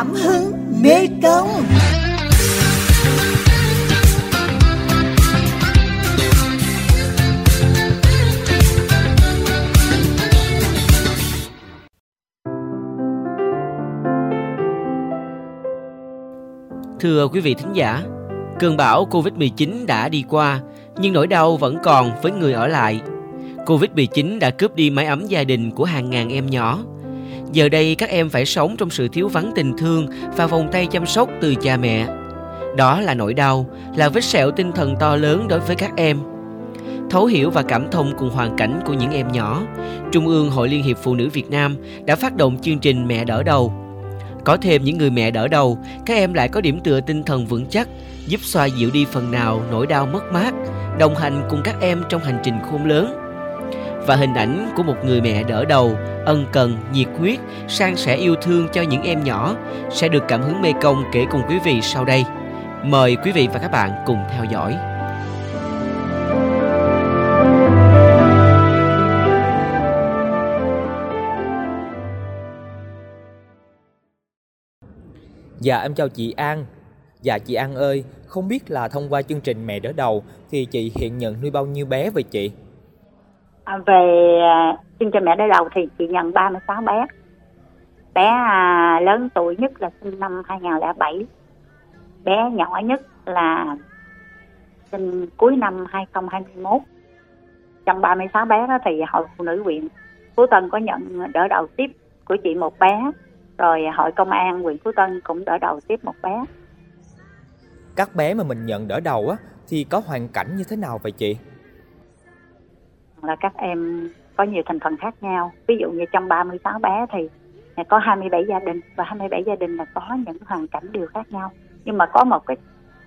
Cảm hứng mê công Thưa quý vị thính giả, cơn bão Covid-19 đã đi qua, nhưng nỗi đau vẫn còn với người ở lại. Covid-19 đã cướp đi mái ấm gia đình của hàng ngàn em nhỏ. Giờ đây các em phải sống trong sự thiếu vắng tình thương và vòng tay chăm sóc từ cha mẹ. Đó là nỗi đau, là vết sẹo tinh thần to lớn đối với các em. Thấu hiểu và cảm thông cùng hoàn cảnh của những em nhỏ, Trung ương Hội Liên hiệp Phụ nữ Việt Nam đã phát động chương trình Mẹ đỡ đầu – có thêm những người mẹ đỡ đầu, các em lại có điểm tựa tinh thần vững chắc, giúp xoa dịu đi phần nào nỗi đau mất mát, đồng hành cùng các em trong hành trình khôn lớn. Và hình ảnh của một người mẹ đỡ đầu, ân cần, nhiệt huyết, san sẻ yêu thương cho những em nhỏ sẽ được cảm hứng mê công kể cùng quý vị sau đây. Mời quý vị và các bạn cùng theo dõi. Dạ em chào chị An. Dạ chị An ơi, không biết là thông qua chương trình Mẹ đỡ đầu thì chị hiện nhận nuôi bao nhiêu bé vậy chị? À, về à, sinh cho Mẹ đỡ đầu thì chị nhận 36 bé. Bé à, lớn tuổi nhất là sinh năm 2007. Bé nhỏ nhất là sinh cuối năm 2021. Trong 36 bé đó thì Hội Phụ nữ huyện Phú Tân có nhận đỡ đầu tiếp của chị một bé rồi hội công an huyện Phú Tân cũng đỡ đầu tiếp một bé các bé mà mình nhận đỡ đầu á thì có hoàn cảnh như thế nào vậy chị là các em có nhiều thành phần khác nhau. Ví dụ như trong 36 bé thì có 27 gia đình và 27 gia đình là có những hoàn cảnh đều khác nhau. Nhưng mà có một cái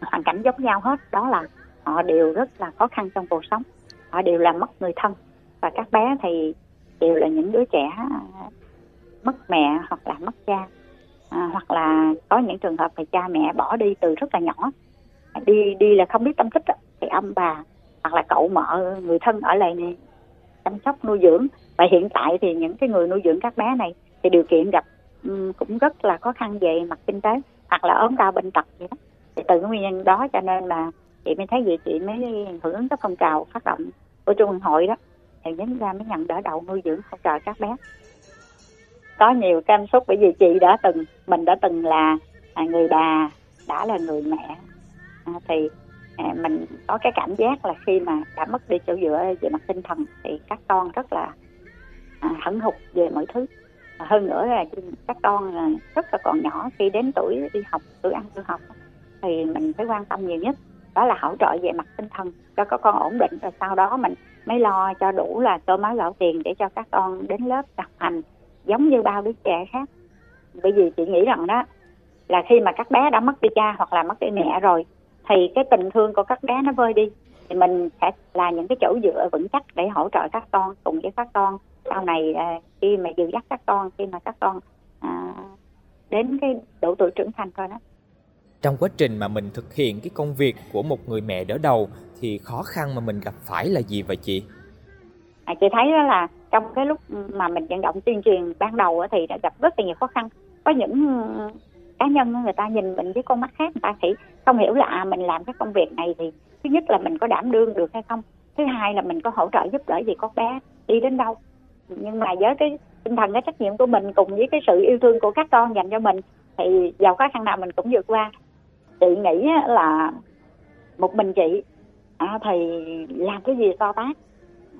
hoàn cảnh giống nhau hết đó là họ đều rất là khó khăn trong cuộc sống. Họ đều là mất người thân. Và các bé thì đều là những đứa trẻ mất mẹ hoặc là mất cha. À, hoặc là có những trường hợp thì cha mẹ bỏ đi từ rất là nhỏ. Đi đi là không biết tâm tích đó. thì ông bà hoặc là cậu mợ người thân ở lại này chăm sóc nuôi dưỡng. Và hiện tại thì những cái người nuôi dưỡng các bé này thì điều kiện gặp um, cũng rất là khó khăn về mặt kinh tế hoặc là ốm đau bệnh tật vậy đó. Thì từ cái nguyên nhân đó cho nên là chị mới thấy vậy chị mới hưởng ứng cái phong trào phát động của trung hội đó. Thì nhân ra mới nhận đỡ đầu nuôi dưỡng hỗ trợ các bé. Có nhiều cảm xúc bởi vì chị đã từng mình đã từng là à, người bà đã là người mẹ. À, thì à, mình có cái cảm giác là khi mà đã mất đi chỗ dựa về mặt tinh thần thì các con rất là à, hẫn hụt về mọi thứ. À, hơn nữa là các con là rất là còn nhỏ khi đến tuổi đi học tuổi ăn tuổi học thì mình phải quan tâm nhiều nhất đó là hỗ trợ về mặt tinh thần cho các con ổn định rồi sau đó mình mới lo cho đủ là cơm áo gạo tiền để cho các con đến lớp học hành giống như bao đứa trẻ khác. Bởi vì chị nghĩ rằng đó là khi mà các bé đã mất đi cha hoặc là mất đi mẹ rồi thì cái tình thương của các bé nó vơi đi. Thì mình sẽ là những cái chỗ dựa vững chắc để hỗ trợ các con cùng với các con. Sau này à, khi mà dìu dắt các con khi mà các con à, đến cái độ tuổi trưởng thành thôi đó. Trong quá trình mà mình thực hiện cái công việc của một người mẹ đỡ đầu thì khó khăn mà mình gặp phải là gì vậy chị? À, chị thấy đó là trong cái lúc mà mình vận động tuyên truyền ban đầu thì đã gặp rất là nhiều khó khăn. Có những cá nhân người ta nhìn mình với con mắt khác người ta thì không hiểu là à, mình làm cái công việc này thì thứ nhất là mình có đảm đương được hay không? Thứ hai là mình có hỗ trợ giúp đỡ gì con bé đi đến đâu? Nhưng mà với cái tinh thần cái trách nhiệm của mình cùng với cái sự yêu thương của các con dành cho mình thì giàu khó khăn nào mình cũng vượt qua. Chị nghĩ là một mình chị à, thì làm cái gì to tát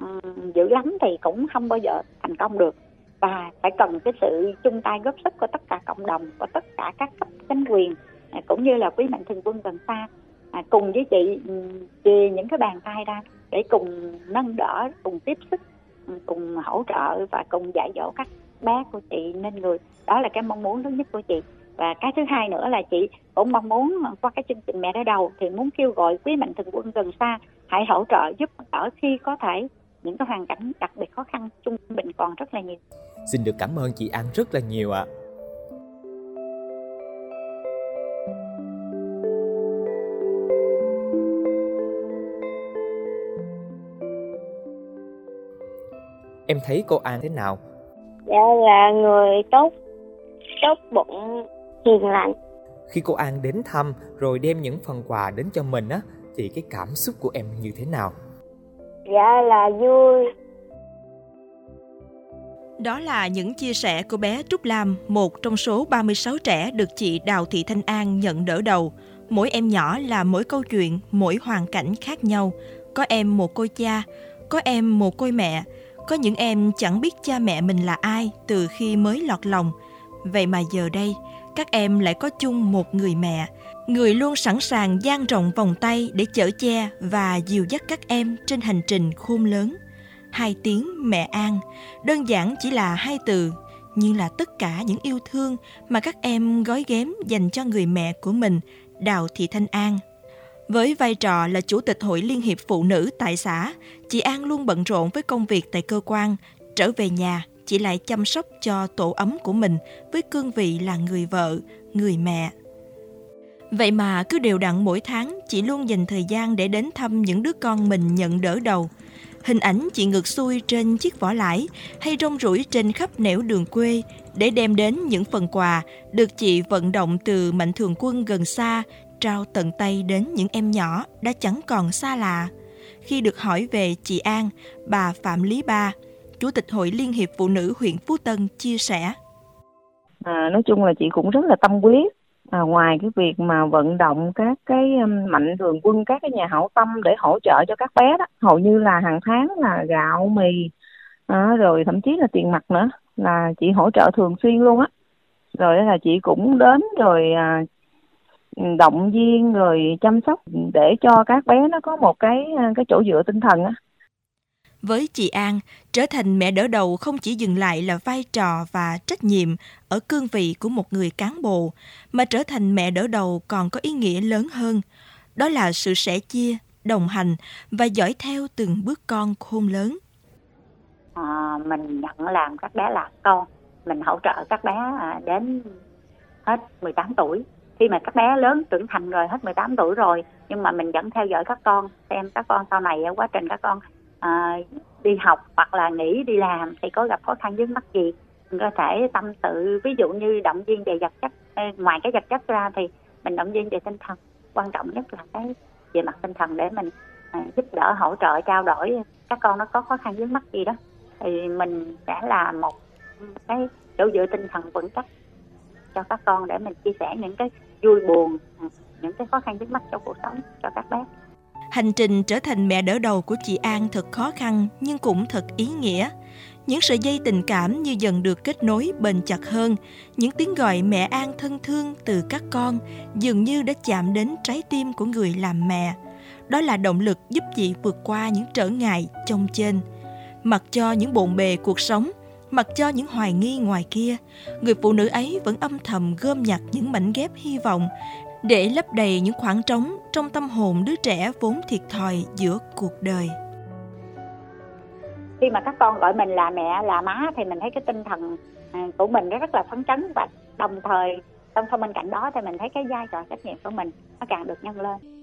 à, dữ lắm thì cũng không bao giờ thành công được và phải cần cái sự chung tay góp sức của tất cả cộng đồng, của tất cả các cấp chính quyền à, cũng như là quý mạnh thường quân gần xa à, cùng với chị ừ, về những cái bàn tay ra để cùng nâng đỡ, cùng tiếp sức ừ, cùng hỗ trợ và cùng dạy dỗ các bé của chị nên người. Đó là cái mong muốn lớn nhất của chị. Và cái thứ hai nữa là chị cũng mong muốn qua cái chương trình mẹ đỡ đầu thì muốn kêu gọi quý mạnh thường quân gần xa hãy hỗ trợ giúp đỡ khi có thể những cái hoàn cảnh đặc biệt khó khăn trung bình còn rất là nhiều. Xin được cảm ơn chị An rất là nhiều ạ. Em thấy cô An thế nào? Dạ là người tốt, tốt bụng, hiền lành Khi cô An đến thăm rồi đem những phần quà đến cho mình á thì cái cảm xúc của em như thế nào? Dạ là vui Đó là những chia sẻ của bé Trúc Lam, một trong số 36 trẻ được chị Đào Thị Thanh An nhận đỡ đầu. Mỗi em nhỏ là mỗi câu chuyện, mỗi hoàn cảnh khác nhau. Có em một cô cha, có em một cô mẹ, có những em chẳng biết cha mẹ mình là ai từ khi mới lọt lòng. Vậy mà giờ đây, các em lại có chung một người mẹ, người luôn sẵn sàng dang rộng vòng tay để chở che và dìu dắt các em trên hành trình khôn lớn. Hai tiếng mẹ An, đơn giản chỉ là hai từ, nhưng là tất cả những yêu thương mà các em gói ghém dành cho người mẹ của mình, Đào Thị Thanh An. Với vai trò là Chủ tịch Hội Liên hiệp Phụ nữ tại xã, chị An luôn bận rộn với công việc tại cơ quan. Trở về nhà, chị lại chăm sóc cho tổ ấm của mình với cương vị là người vợ, người mẹ. Vậy mà cứ đều đặn mỗi tháng, chị luôn dành thời gian để đến thăm những đứa con mình nhận đỡ đầu. Hình ảnh chị ngược xuôi trên chiếc vỏ lãi hay rong ruổi trên khắp nẻo đường quê để đem đến những phần quà được chị vận động từ mạnh thường quân gần xa trao tận tay đến những em nhỏ đã chẳng còn xa lạ. Khi được hỏi về chị An, bà Phạm Lý Ba, Chủ tịch Hội Liên hiệp Phụ nữ huyện Phú Tân chia sẻ. À, nói chung là chị cũng rất là tâm huyết à, ngoài cái việc mà vận động các cái mạnh thường quân các cái nhà hảo tâm để hỗ trợ cho các bé đó hầu như là hàng tháng là gạo mì à, rồi thậm chí là tiền mặt nữa là chị hỗ trợ thường xuyên luôn á. Rồi là chị cũng đến rồi à, động viên rồi chăm sóc để cho các bé nó có một cái ờ, cái chỗ dựa tinh thần á. Với chị An, trở thành mẹ đỡ đầu không chỉ dừng lại là vai trò và trách nhiệm ở cương vị của một người cán bộ, mà trở thành mẹ đỡ đầu còn có ý nghĩa lớn hơn. Đó là sự sẻ chia, đồng hành và dõi theo từng bước con khôn lớn. à, mình nhận làm các bé là con mình hỗ trợ các bé à, đến hết 18 tuổi khi mà các bé lớn trưởng thành rồi hết 18 tuổi rồi nhưng mà mình vẫn theo dõi các con xem các con sau này à, quá trình các con à, đi học hoặc là nghỉ đi làm thì có gặp khó khăn vướng mắc gì? Mình có thể tâm sự ví dụ như động viên về vật chất. Ngoài cái vật chất ra thì mình động viên về tinh thần. Quan trọng nhất là cái về mặt tinh thần để mình à, giúp đỡ hỗ trợ trao đổi. Các con nó có khó khăn vướng mắc gì đó thì mình sẽ là một cái chỗ dựa tinh thần vững chắc cho các con để mình chia sẻ những cái vui buồn à, những cái khó khăn vướng mắc trong cuộc sống cho các bé Hành trình trở thành mẹ đỡ đầu của chị An thật khó khăn nhưng cũng thật ý nghĩa. Những sợi dây tình cảm như dần được kết nối bền chặt hơn, những tiếng gọi mẹ An thân thương từ các con dường như đã chạm đến trái tim của người làm mẹ. Đó là động lực giúp chị vượt qua những trở ngại trong trên. Mặc cho những bộn bề cuộc sống, mặc cho những hoài nghi ngoài kia, người phụ nữ ấy vẫn âm thầm gom nhặt những mảnh ghép hy vọng để lấp đầy những khoảng trống trong tâm hồn đứa trẻ vốn thiệt thòi giữa cuộc đời. khi mà các con gọi mình là mẹ, là má thì mình thấy cái tinh thần à, của mình nó rất là phấn chấn và đồng thời song song bên cạnh đó thì mình thấy cái vai trò trách nhiệm của mình nó càng được nhân lên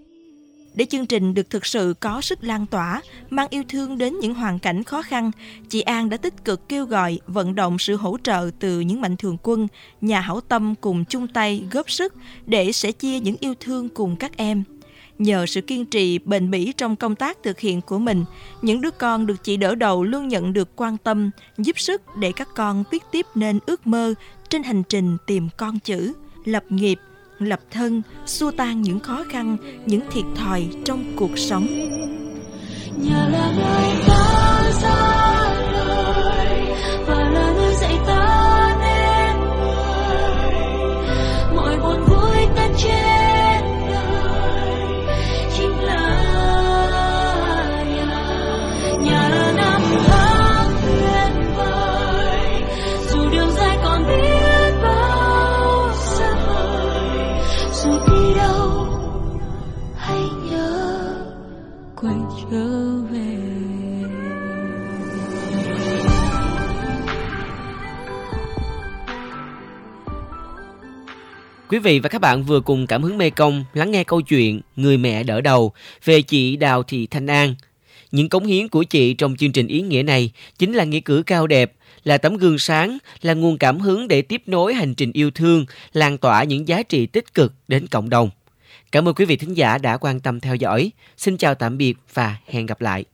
để chương trình được thực sự có sức lan tỏa, mang yêu thương đến những hoàn cảnh khó khăn, chị An đã tích cực kêu gọi vận động sự hỗ trợ từ những mạnh thường quân, nhà hảo tâm cùng chung tay góp sức để sẻ chia những yêu thương cùng các em. Nhờ sự kiên trì bền bỉ trong công tác thực hiện của mình, những đứa con được chị đỡ đầu luôn nhận được quan tâm, giúp sức để các con viết tiếp nên ước mơ trên hành trình tìm con chữ, lập nghiệp, lập thân, xua tan những khó khăn, những thiệt thòi trong cuộc sống. Nhà là nơi ta dù đi đâu hãy nhớ, quay trở về Quý vị và các bạn vừa cùng cảm hứng Mê Công lắng nghe câu chuyện Người mẹ đỡ đầu về chị Đào Thị Thanh An. Những cống hiến của chị trong chương trình ý nghĩa này chính là nghĩa cử cao đẹp, là tấm gương sáng, là nguồn cảm hứng để tiếp nối hành trình yêu thương, lan tỏa những giá trị tích cực đến cộng đồng. Cảm ơn quý vị thính giả đã quan tâm theo dõi. Xin chào tạm biệt và hẹn gặp lại.